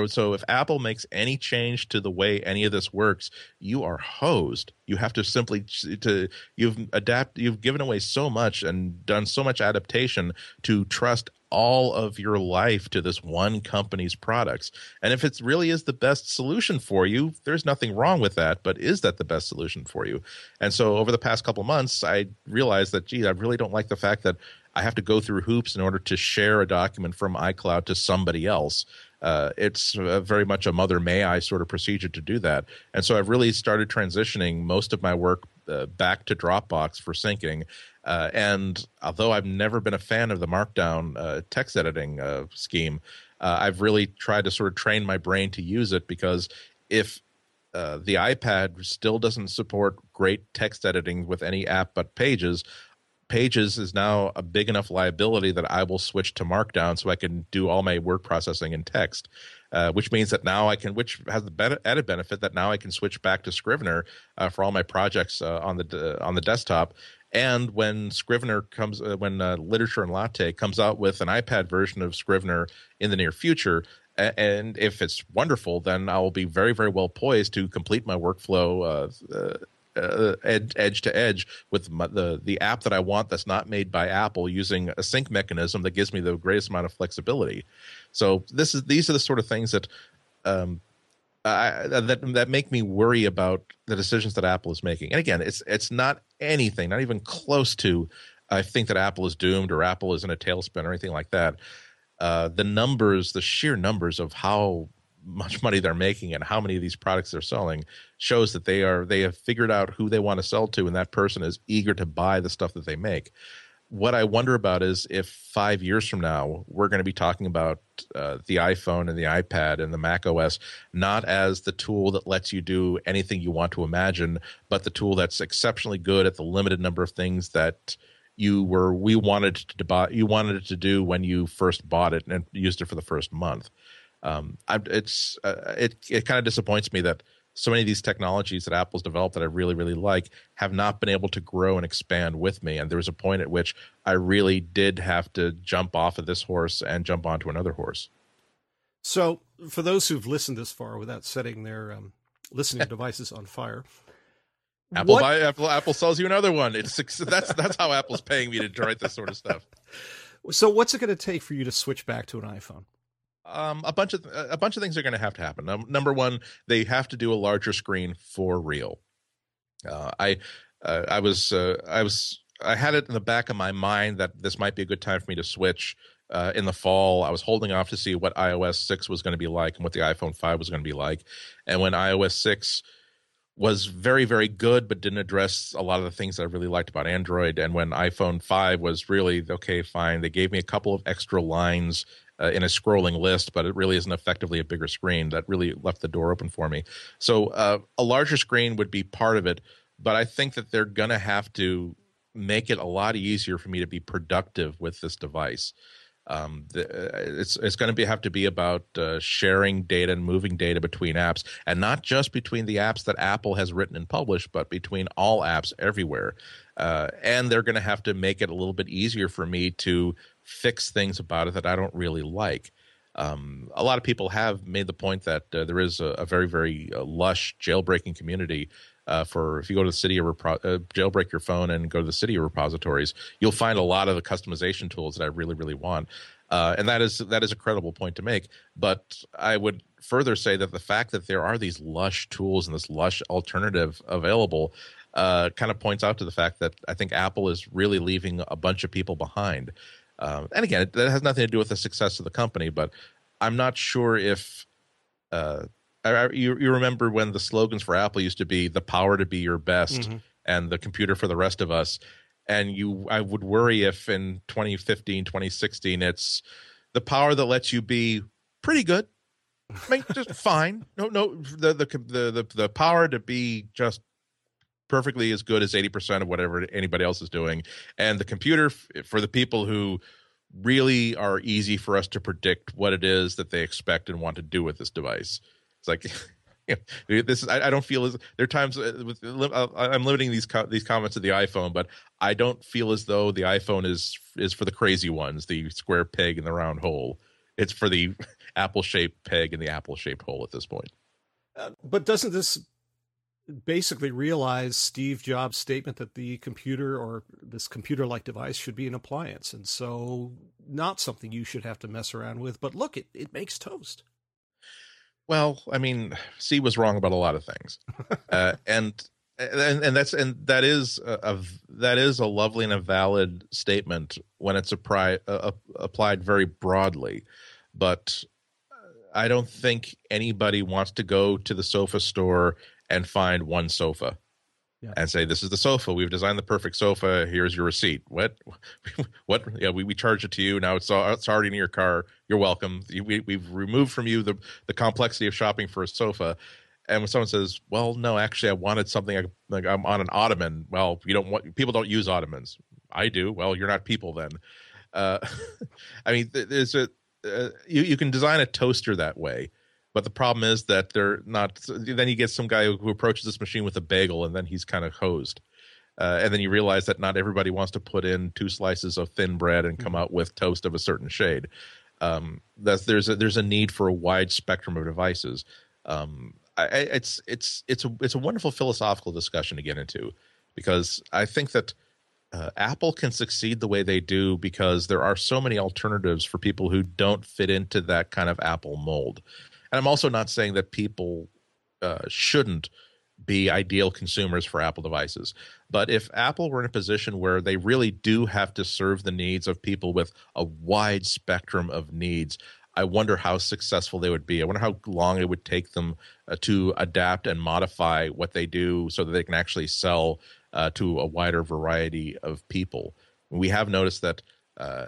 so if Apple makes any change to the way any of this works, you are hosed. You have to simply to you've adapt you've given away so much and done so much adaptation to trust all of your life to this one company's products. And if it really is the best solution for you, there's nothing wrong with that. But is that the best solution for you? And so over the past couple months, I realized that, gee, I really don't like the fact that I have to go through hoops in order to share a document from iCloud to somebody else uh, it's very much a mother may I sort of procedure to do that. And so I've really started transitioning most of my work uh, back to Dropbox for syncing. Uh, and although I've never been a fan of the Markdown uh, text editing uh, scheme, uh, I've really tried to sort of train my brain to use it because if the iPad still doesn't support great text editing with any app but Pages, Pages is now a big enough liability that I will switch to Markdown so I can do all my word processing in text. Uh, which means that now I can, which has the added benefit that now I can switch back to Scrivener uh, for all my projects uh, on the on the desktop. And when Scrivener comes, uh, when uh, Literature and Latte comes out with an iPad version of Scrivener in the near future, and if it's wonderful, then I will be very, very well poised to complete my workflow uh, edge, edge to edge with my, the the app that I want that's not made by Apple using a sync mechanism that gives me the greatest amount of flexibility. So this is these are the sort of things that um, I, that that make me worry about the decisions that Apple is making. And again, it's it's not anything, not even close to. I think that Apple is doomed or Apple is in a tailspin or anything like that. Uh, the numbers, the sheer numbers of how much money they're making and how many of these products they're selling shows that they are they have figured out who they want to sell to and that person is eager to buy the stuff that they make. What i wonder about is if five years from now we're going to be talking about uh, the iphone and the ipad and the mac os not as the tool that lets you do anything you want to imagine but the tool that's exceptionally good at the limited number of things that you were we wanted to buy you wanted it to do when you first bought it and used it for the first month um, I, it's uh, it it kind of disappoints me that so many of these technologies that Apple's developed that I really really like have not been able to grow and expand with me. And there was a point at which I really did have to jump off of this horse and jump onto another horse. So, for those who've listened this far without setting their um, listening devices on fire. Apple, buy, Apple Apple sells you another one. It's that's that's how Apple's paying me to write this sort of stuff. So, what's it going to take for you to switch back to an iPhone? Um, a bunch of a bunch of things are going to have to happen. Um, number one, they have to do a larger screen for real. Uh, I uh, I was uh, I was I had it in the back of my mind that this might be a good time for me to switch uh, in the fall. I was holding off to see what iOS six was going to be like and what the iPhone five was going to be like. And when iOS six was very very good but didn't address a lot of the things that i really liked about android and when iphone 5 was really okay fine they gave me a couple of extra lines uh, in a scrolling list, but it really isn't effectively a bigger screen. That really left the door open for me. So uh, a larger screen would be part of it, but I think that they're going to have to make it a lot easier for me to be productive with this device. Um, the, uh, it's it's going to have to be about uh, sharing data and moving data between apps, and not just between the apps that Apple has written and published, but between all apps everywhere. Uh, and they're going to have to make it a little bit easier for me to fix things about it that I don't really like. Um, a lot of people have made the point that uh, there is a, a very, very uh, lush jailbreaking community. Uh, for if you go to the Cydia repro- uh, jailbreak your phone and go to the Cydia repositories, you'll find a lot of the customization tools that I really, really want. Uh, and that is that is a credible point to make. But I would further say that the fact that there are these lush tools and this lush alternative available uh, kind of points out to the fact that I think Apple is really leaving a bunch of people behind. Um, and again, that has nothing to do with the success of the company, but I'm not sure if uh, I, you, you remember when the slogans for Apple used to be the power to be your best mm-hmm. and the computer for the rest of us. And you, I would worry if in 2015, 2016, it's the power that lets you be pretty good, I mean, just fine. No, no, the, the the the the power to be just perfectly as good as 80% of whatever anybody else is doing and the computer for the people who really are easy for us to predict what it is that they expect and want to do with this device. It's like this is I, I, don't feel as there are times uh, with uh, I'm limiting these co- these comments to the iPhone, but I don't feel as though the iPhone is is for the crazy ones, the square peg in the round hole. It's for the apple shaped peg in the apple shaped hole at this point. Uh, but doesn't this basically realize Steve Jobs' statement that the computer or this computer like device should be an appliance? And so, not something you should have to mess around with. But look, it, it makes toast. Well, I mean, C was wrong about a lot of things, uh, and and and that's and that is a, a, that is a lovely and a valid statement when it's appri- uh, applied very broadly, but I don't think anybody wants to go to the sofa store and find one sofa yeah. and say this is the sofa. We've designed the perfect sofa. Here's your receipt. What what yeah we, we charge it to you. Now it's, it's already in your car. You're welcome. We, we've removed from you the the complexity of shopping for a sofa. And when someone says well no actually i wanted something like, like i'm on an ottoman. Well you don't want people don't use ottomans. I do. Well you're not people then. Uh, i mean there's a uh, you, you can design a toaster that way but the problem is that they're not. Then you get some guy who approaches this machine with a bagel, and then he's kind of hosed. Uh, and then you realize that not everybody wants to put in two slices of thin bread and come mm-hmm. out with toast of a certain shade. Um, that's there's a, there's a need for a wide spectrum of devices. Um, I, it's it's it's a it's a wonderful philosophical discussion to get into because I think that uh, Apple can succeed the way they do because there are so many alternatives for people who don't fit into that kind of Apple mold. And I'm also not saying that people uh, shouldn't be ideal consumers for Apple devices. But if Apple were in a position where they really do have to serve the needs of people with a wide spectrum of needs, I wonder how successful they would be. I wonder how long it would take them uh, to adapt and modify what they do so that they can actually sell uh, to a wider variety of people. We have noticed that uh,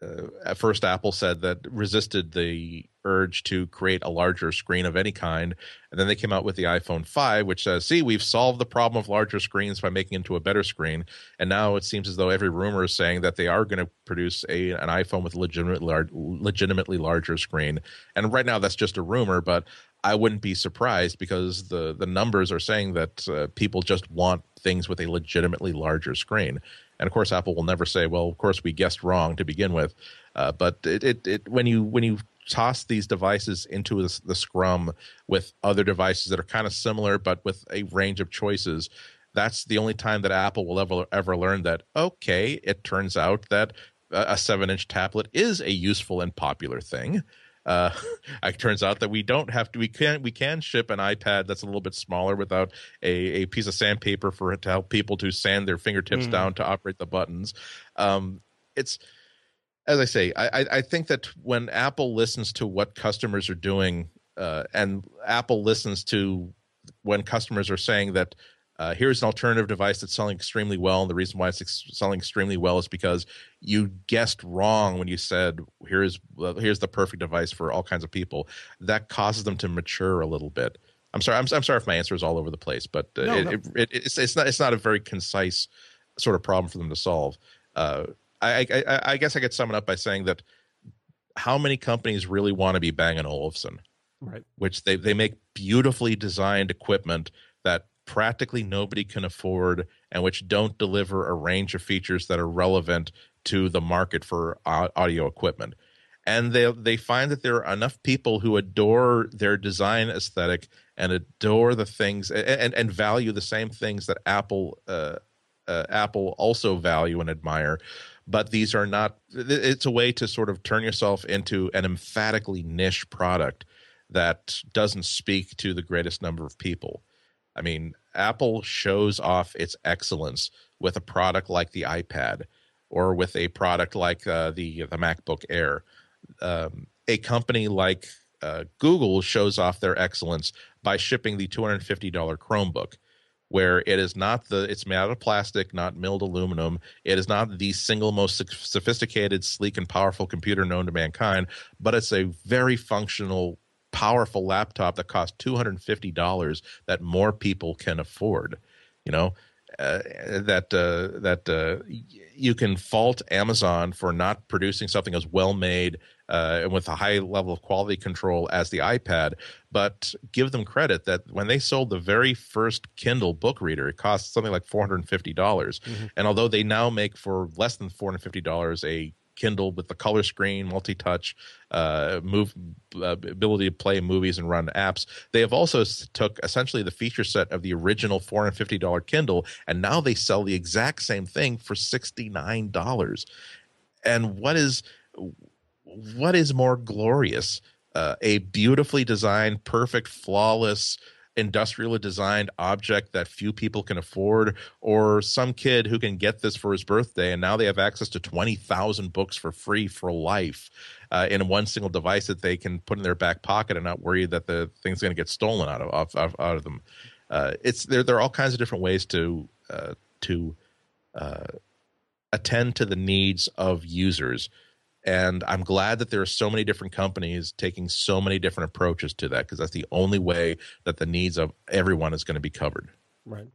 uh, at first Apple said that resisted the urge to create a larger screen of any kind, and then they came out with the iPhone 5, which says, "See, we've solved the problem of larger screens by making it into a better screen." And now it seems as though every rumor is saying that they are going to produce a an iPhone with a legitimate, large, legitimately larger screen. And right now, that's just a rumor, but I wouldn't be surprised because the the numbers are saying that uh, people just want things with a legitimately larger screen. And of course, Apple will never say, "Well, of course we guessed wrong to begin with." Uh, but it, it, it, when you when you toss these devices into the, the scrum with other devices that are kind of similar but with a range of choices, that's the only time that Apple will ever ever learn that. Okay, it turns out that a seven inch tablet is a useful and popular thing uh, it turns out that we don't have to we can we can ship an ipad that's a little bit smaller without a, a piece of sandpaper for it to help people to sand their fingertips mm. down to operate the buttons um, it's as i say I, I think that when apple listens to what customers are doing uh, and apple listens to when customers are saying that uh, here's an alternative device that's selling extremely well. And the reason why it's ex- selling extremely well is because you guessed wrong when you said here's uh, here's the perfect device for all kinds of people. That causes them to mature a little bit. I'm sorry. I'm, I'm sorry if my answer is all over the place, but uh, no, it, no. It, it, it's it's not it's not a very concise sort of problem for them to solve. Uh, I, I, I guess I could sum it up by saying that how many companies really want to be Bang and Olufsen, right? Which they they make beautifully designed equipment that practically nobody can afford and which don't deliver a range of features that are relevant to the market for audio equipment. And they they find that there are enough people who adore their design aesthetic and adore the things and and value the same things that Apple uh, uh, Apple also value and admire. But these are not. It's a way to sort of turn yourself into an emphatically niche product that doesn't speak to the greatest number of people. I mean, Apple shows off its excellence with a product like the iPad or with a product like uh, the the MacBook Air. Um, a company like uh, Google shows off their excellence by shipping the $250 Chromebook, where it is not the it's made out of plastic, not milled aluminum. It is not the single most sophisticated, sleek, and powerful computer known to mankind, but it's a very functional powerful laptop that costs $250 that more people can afford you know uh, that uh, that uh, you can fault Amazon for not producing something as well made uh, and with a high level of quality control as the iPad, but give them credit that when they sold the very first Kindle book reader, it cost something like four hundred and fifty dollars, mm-hmm. and although they now make for less than four hundred fifty dollars a Kindle with the color screen, multi-touch, uh, move uh, ability to play movies and run apps. They have also took essentially the feature set of the original four hundred fifty dollar Kindle, and now they sell the exact same thing for sixty nine dollars. And what is what is more glorious? Uh, a beautifully designed, perfect, flawless industrially designed object that few people can afford, or some kid who can get this for his birthday and now they have access to 20,000 books for free for life uh, in one single device that they can put in their back pocket and not worry that the thing's going to get stolen out of, out, out of them. Uh, it's there. There are all kinds of different ways to uh, to uh, attend to the needs of users and i'm glad that there are so many different companies taking so many different approaches to that because that's the only way that the needs of everyone is going to be covered. Right.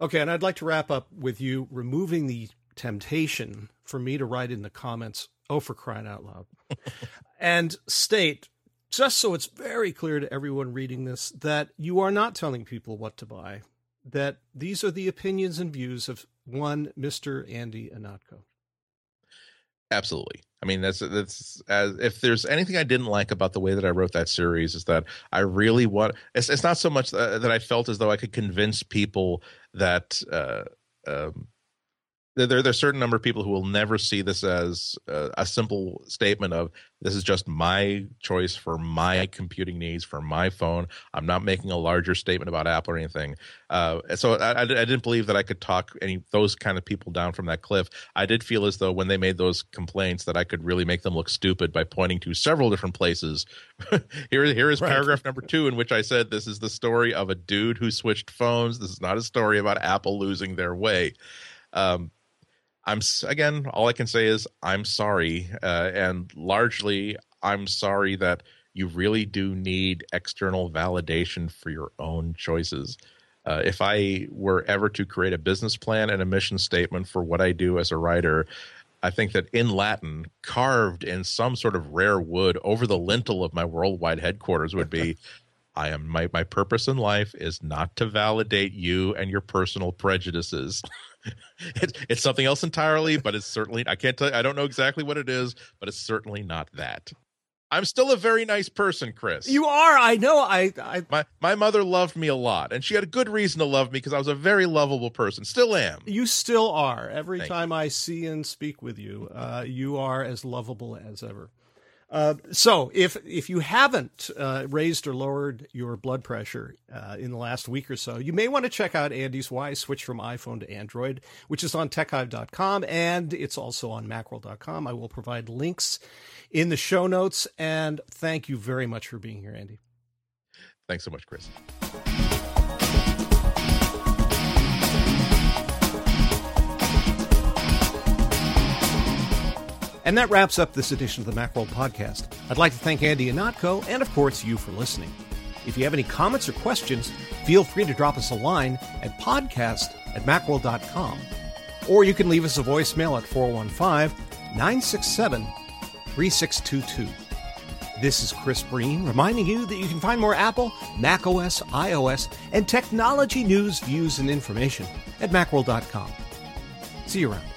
Okay and i'd like to wrap up with you removing the temptation for me to write in the comments oh for crying out loud and state just so it's very clear to everyone reading this that you are not telling people what to buy that these are the opinions and views of one mr andy ihnatko absolutely I mean, that's that's as if there's anything I didn't like about the way that I wrote that series is that I really want. It's, it's not so much that, that, I felt as though I could convince people that uh, um, there, there's a certain number of people who will never see this as a, a, simple statement of this is just my choice for my computing needs for my phone. I'm not making a larger statement about Apple or anything. Uh, so I, I, didn't believe that I could talk any those kind of people down from that cliff. I did feel as though when they made those complaints that I could really make them look stupid by pointing to several different places. here, here is right. paragraph number two in which I said this is the story of a dude who switched phones. This is not a story about Apple losing their way. Um, I'm again, all I can say is I'm sorry, uh, and largely I'm sorry that you really do need external validation for your own choices. Uh, if I were ever to create a business plan and a mission statement for what I do as a writer, I think that in Latin, carved in some sort of rare wood over the lintel of my worldwide headquarters would be I am my, my purpose in life is not to validate you and your personal prejudices. it's it's something else entirely, but it's certainly I can't tell You, I don't know exactly what it is, but it's certainly not that. I'm still a very nice person, Chris. You are. I know. I, I my my mother loved me a lot, and she had a good reason to love me because I was a very lovable person. Still am. You still are. Every Thank time you. I see and speak with you, uh, you are as lovable as ever. Uh, so if if you haven't uh, raised or lowered your blood pressure uh, in the last week or so, you may want to check out Andy's Why Switch from iPhone to Android, which is on techhive.com and it's also on macworld.com. I will provide links in the show notes. And thank you very much for being here, Andy. Thanks so much, Chris. And that wraps up this edition of the Macworld podcast. I'd like to thank Andy Ihnatko and, of course, you for listening. If you have any comments or questions, feel free to drop us a line at podcast at macworld.com. Or you can leave us a voicemail at 415 967 3622. This is Chris Breen reminding you that you can find more Apple, macOS, iOS, and technology news, views, and information at macworld.com. See you around.